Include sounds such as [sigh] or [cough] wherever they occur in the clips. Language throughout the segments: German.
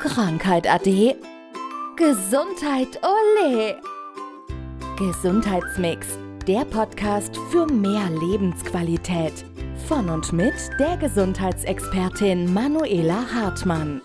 Krankheit ade. Gesundheit ole. Gesundheitsmix, der Podcast für mehr Lebensqualität. Von und mit der Gesundheitsexpertin Manuela Hartmann.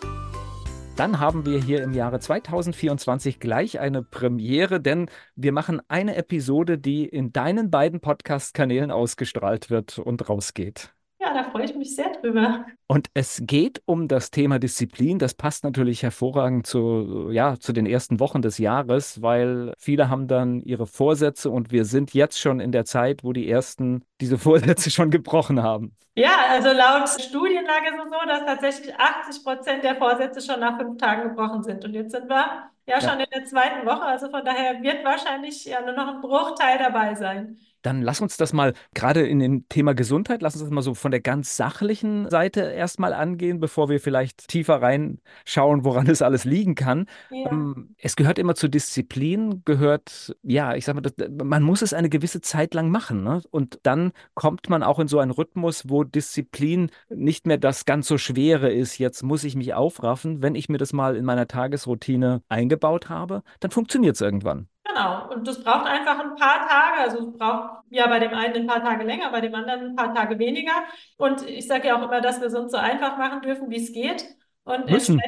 Dann haben wir hier im Jahre 2024 gleich eine Premiere, denn wir machen eine Episode, die in deinen beiden Podcast-Kanälen ausgestrahlt wird und rausgeht. Ja, da freue ich mich sehr drüber. Und es geht um das Thema Disziplin. Das passt natürlich hervorragend zu, ja, zu den ersten Wochen des Jahres, weil viele haben dann ihre Vorsätze und wir sind jetzt schon in der Zeit, wo die ersten diese Vorsätze schon gebrochen haben. Ja, also laut Studienlage ist es so, dass tatsächlich 80 Prozent der Vorsätze schon nach fünf Tagen gebrochen sind. Und jetzt sind wir ja schon ja. in der zweiten Woche. Also von daher wird wahrscheinlich ja nur noch ein Bruchteil dabei sein. Dann lass uns das mal gerade in dem Thema Gesundheit, lass uns das mal so von der ganz sachlichen Seite erstmal angehen, bevor wir vielleicht tiefer reinschauen, woran es alles liegen kann. Ja. Ähm, es gehört immer zur Disziplin, gehört, ja, ich sag mal, man muss es eine gewisse Zeit lang machen. Ne? Und dann kommt man auch in so einen Rhythmus, wo Disziplin nicht mehr das ganz so Schwere ist. Jetzt muss ich mich aufraffen. Wenn ich mir das mal in meiner Tagesroutine eingebaut habe, dann funktioniert es irgendwann. Genau. Und das braucht einfach ein paar Tage. Also es braucht ja bei dem einen ein paar Tage länger, bei dem anderen ein paar Tage weniger. Und ich sage ja auch immer, dass wir es uns so einfach machen dürfen, wie es geht. Und müssen.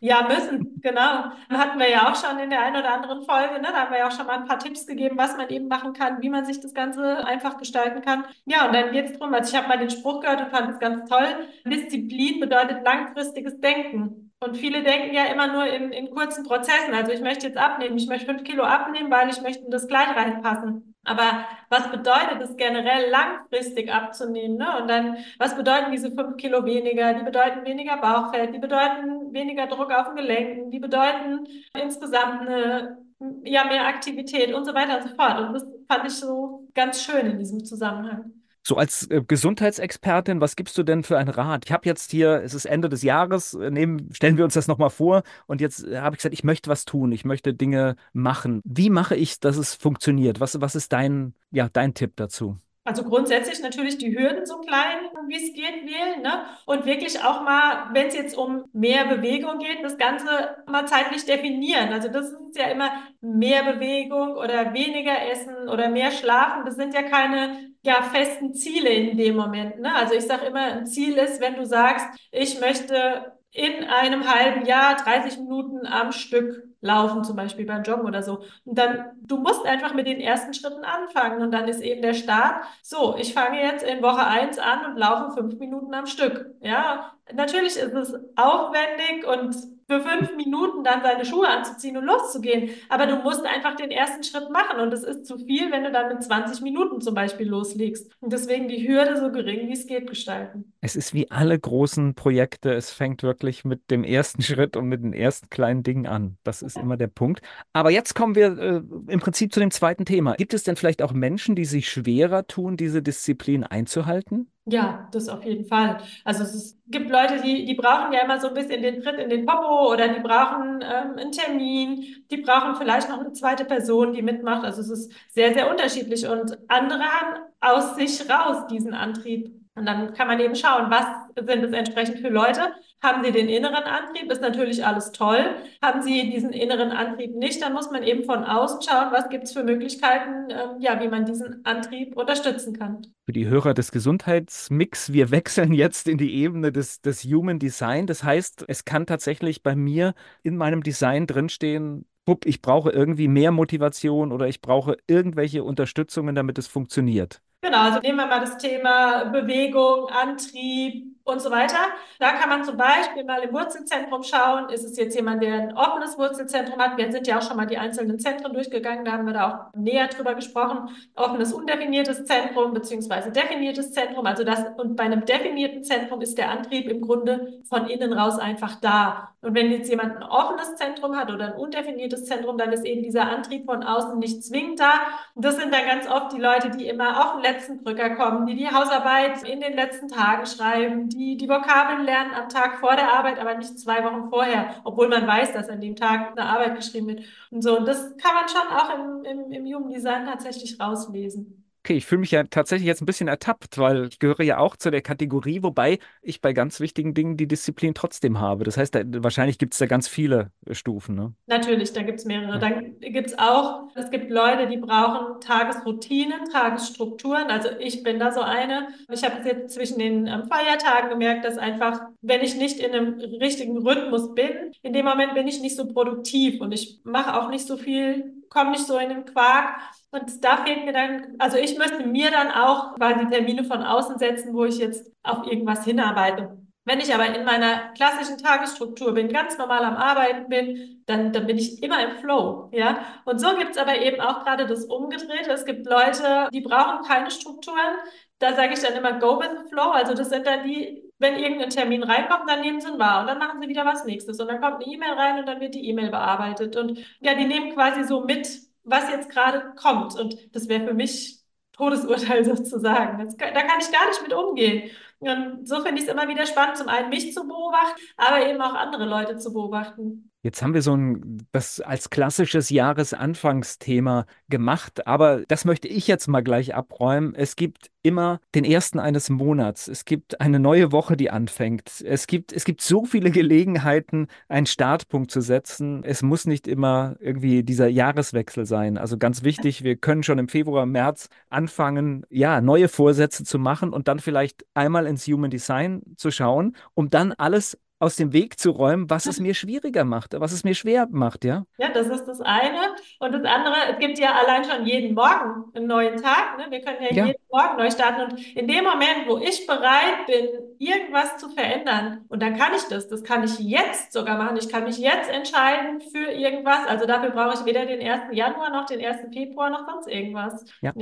Ja, müssen, genau. Hatten wir ja auch schon in der einen oder anderen Folge, ne? Da haben wir ja auch schon mal ein paar Tipps gegeben, was man eben machen kann, wie man sich das Ganze einfach gestalten kann. Ja, und dann geht es darum, also ich habe mal den Spruch gehört und fand es ganz toll. Disziplin bedeutet langfristiges Denken. Und viele denken ja immer nur in, in kurzen Prozessen. Also ich möchte jetzt abnehmen, ich möchte fünf Kilo abnehmen, weil ich möchte in das Kleid reinpassen. Aber was bedeutet es generell langfristig abzunehmen? Ne? Und dann, was bedeuten diese fünf Kilo weniger? Die bedeuten weniger Bauchfett, die bedeuten weniger Druck auf den Gelenken, die bedeuten insgesamt eine, ja, mehr Aktivität und so weiter und so fort. Und das fand ich so ganz schön in diesem Zusammenhang. So als äh, Gesundheitsexpertin, was gibst du denn für einen Rat? Ich habe jetzt hier, es ist Ende des Jahres, äh, nehmen, stellen wir uns das nochmal vor und jetzt äh, habe ich gesagt, ich möchte was tun, ich möchte Dinge machen. Wie mache ich, dass es funktioniert? Was, was ist dein, ja, dein Tipp dazu? Also grundsätzlich natürlich die Hürden so klein, wie es geht, wählen. Ne? Und wirklich auch mal, wenn es jetzt um mehr Bewegung geht, das Ganze mal zeitlich definieren. Also das ist ja immer mehr Bewegung oder weniger Essen oder mehr Schlafen. Das sind ja keine ja, festen Ziele in dem Moment. Ne? Also ich sage immer, ein Ziel ist, wenn du sagst, ich möchte in einem halben Jahr 30 Minuten am Stück laufen, zum Beispiel beim Joggen oder so. Und dann, du musst einfach mit den ersten Schritten anfangen. Und dann ist eben der Start, so, ich fange jetzt in Woche 1 an und laufe fünf Minuten am Stück. Ja, natürlich ist es aufwendig und für fünf Minuten dann seine Schuhe anzuziehen und loszugehen. Aber du musst einfach den ersten Schritt machen und es ist zu viel, wenn du dann mit 20 Minuten zum Beispiel loslegst. Und deswegen die Hürde so gering wie es geht gestalten. Es ist wie alle großen Projekte, es fängt wirklich mit dem ersten [laughs] Schritt und mit den ersten kleinen Dingen an. Das ist immer der Punkt. Aber jetzt kommen wir äh, im Prinzip zu dem zweiten Thema. Gibt es denn vielleicht auch Menschen, die sich schwerer tun, diese Disziplin einzuhalten? Ja, das auf jeden Fall. Also es ist, gibt Leute, die, die brauchen ja immer so ein bisschen den Tritt in den Popo oder die brauchen ähm, einen Termin, die brauchen vielleicht noch eine zweite Person, die mitmacht. Also es ist sehr, sehr unterschiedlich. Und andere haben aus sich raus diesen Antrieb. Und dann kann man eben schauen, was sind es entsprechend für Leute. Haben sie den inneren Antrieb, ist natürlich alles toll. Haben sie diesen inneren Antrieb nicht, dann muss man eben von außen schauen, was gibt es für Möglichkeiten, ähm, ja, wie man diesen Antrieb unterstützen kann. Für die Hörer des Gesundheitsmix, wir [laughs] wechseln jetzt in die Ebene des, des Human Design. Das heißt, es kann tatsächlich bei mir in meinem Design drinstehen, ich brauche irgendwie mehr Motivation oder ich brauche irgendwelche Unterstützungen, damit es funktioniert. Genau, also nehmen wir mal das Thema Bewegung, Antrieb, und so weiter. Da kann man zum Beispiel mal im Wurzelzentrum schauen, ist es jetzt jemand, der ein offenes Wurzelzentrum hat? Wir sind ja auch schon mal die einzelnen Zentren durchgegangen, da haben wir da auch näher drüber gesprochen. Offenes, undefiniertes Zentrum beziehungsweise definiertes Zentrum. Also das, und bei einem definierten Zentrum ist der Antrieb im Grunde von innen raus einfach da. Und wenn jetzt jemand ein offenes Zentrum hat oder ein undefiniertes Zentrum, dann ist eben dieser Antrieb von außen nicht zwingend da. Und das sind dann ganz oft die Leute, die immer auf den letzten Drücker kommen, die die Hausarbeit in den letzten Tagen schreiben, die die Vokabeln lernen am Tag vor der Arbeit, aber nicht zwei Wochen vorher, obwohl man weiß, dass an dem Tag eine Arbeit geschrieben wird. Und so, und das kann man schon auch im, im, im Human Design tatsächlich rauslesen. Okay, ich fühle mich ja tatsächlich jetzt ein bisschen ertappt, weil ich gehöre ja auch zu der Kategorie, wobei ich bei ganz wichtigen Dingen die Disziplin trotzdem habe. Das heißt, da, wahrscheinlich gibt es da ganz viele äh, Stufen. Ne? Natürlich, da gibt es mehrere. Ja. Dann gibt es auch, es gibt Leute, die brauchen Tagesroutinen, Tagesstrukturen. Also ich bin da so eine. Ich habe jetzt zwischen den ähm, Feiertagen gemerkt, dass einfach, wenn ich nicht in einem richtigen Rhythmus bin, in dem Moment bin ich nicht so produktiv und ich mache auch nicht so viel, komme nicht so in den Quark. Und da fehlt mir dann, also ich möchte mir dann auch quasi Termine von außen setzen, wo ich jetzt auf irgendwas hinarbeite. Wenn ich aber in meiner klassischen Tagesstruktur bin, ganz normal am Arbeiten bin, dann, dann bin ich immer im Flow. Ja? Und so gibt es aber eben auch gerade das Umgedrehte. Es gibt Leute, die brauchen keine Strukturen. Da sage ich dann immer Go with the Flow. Also das sind dann die, wenn irgendein Termin reinkommt, dann nehmen sie ihn wahr und dann machen sie wieder was nächstes. Und dann kommt eine E-Mail rein und dann wird die E-Mail bearbeitet. Und ja, die nehmen quasi so mit, was jetzt gerade kommt. Und das wäre für mich Todesurteil [laughs] sozusagen. Das, da kann ich gar nicht mit umgehen. Und so finde ich es immer wieder spannend, zum einen mich zu beobachten, aber eben auch andere Leute zu beobachten. Jetzt haben wir so ein, das als klassisches Jahresanfangsthema gemacht, aber das möchte ich jetzt mal gleich abräumen. Es gibt immer den ersten eines Monats. Es gibt eine neue Woche, die anfängt. Es gibt, es gibt so viele Gelegenheiten, einen Startpunkt zu setzen. Es muss nicht immer irgendwie dieser Jahreswechsel sein. Also ganz wichtig, wir können schon im Februar, März anfangen, ja, neue Vorsätze zu machen und dann vielleicht einmal ins Human Design zu schauen, um dann alles aus dem Weg zu räumen, was es [laughs] mir schwieriger macht, was es mir schwer macht, ja? Ja, das ist das eine. Und das andere, es gibt ja allein schon jeden Morgen einen neuen Tag. Ne? Wir können ja, ja, jeden Morgen neu starten. Und in dem Moment, wo ich bereit bin, irgendwas zu verändern, und dann kann ich das, das kann ich jetzt sogar machen. Ich kann mich jetzt entscheiden für irgendwas. Also dafür brauche ich weder den 1. Januar noch den 1. Februar noch sonst irgendwas. Ja.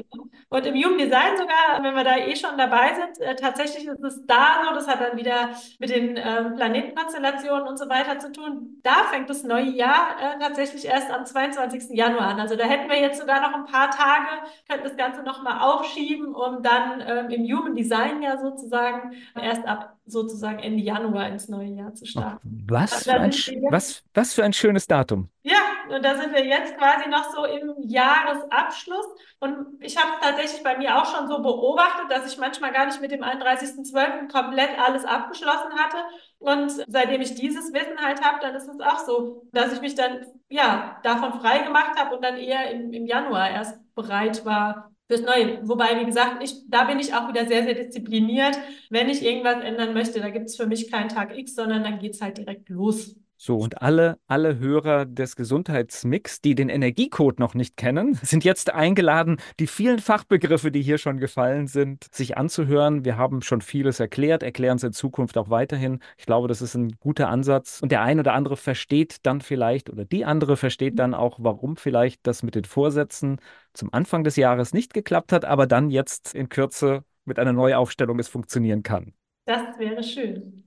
Und im Human Design sogar, wenn wir da eh schon dabei sind, äh, tatsächlich ist es da so, das hat dann wieder mit den ähm, Planeten Planetenkonstellationen und so weiter zu tun. Da fängt das neue Jahr äh, tatsächlich erst am 22. Januar an. Also da hätten wir jetzt sogar noch ein paar Tage, könnten das Ganze nochmal aufschieben, um dann ähm, im Human Design ja sozusagen erst ab sozusagen Ende Januar ins neue Jahr zu starten. was, also für ein, was, was für ein schönes Datum. Ja, und da sind wir jetzt quasi noch so im Jahresabschluss. Und ich habe tatsächlich bei mir auch schon so beobachtet, dass ich manchmal gar nicht mit dem 31.12. komplett alles abgeschlossen hatte. Und seitdem ich dieses Wissen halt habe, dann ist es auch so, dass ich mich dann ja davon frei gemacht habe und dann eher im, im Januar erst bereit war, fürs Neue. Wobei, wie gesagt, ich, da bin ich auch wieder sehr, sehr diszipliniert. Wenn ich irgendwas ändern möchte, da gibt es für mich keinen Tag X, sondern dann geht es halt direkt los. So, und alle, alle Hörer des Gesundheitsmix, die den Energiecode noch nicht kennen, [laughs] sind jetzt eingeladen, die vielen Fachbegriffe, die hier schon gefallen sind, sich anzuhören. Wir haben schon vieles erklärt, erklären es in Zukunft auch weiterhin. Ich glaube, das ist ein guter Ansatz. Und der eine oder andere versteht dann vielleicht, oder die andere versteht dann auch, warum vielleicht das mit den Vorsätzen zum Anfang des Jahres nicht geklappt hat, aber dann jetzt in Kürze mit einer Neuaufstellung es funktionieren kann. Das wäre schön.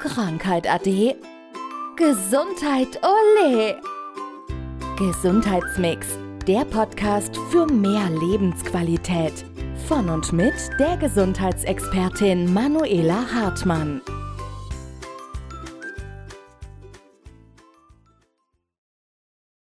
Krankheit ade. Gesundheit ole. Gesundheitsmix, der Podcast für mehr Lebensqualität. Von und mit der Gesundheitsexpertin Manuela Hartmann.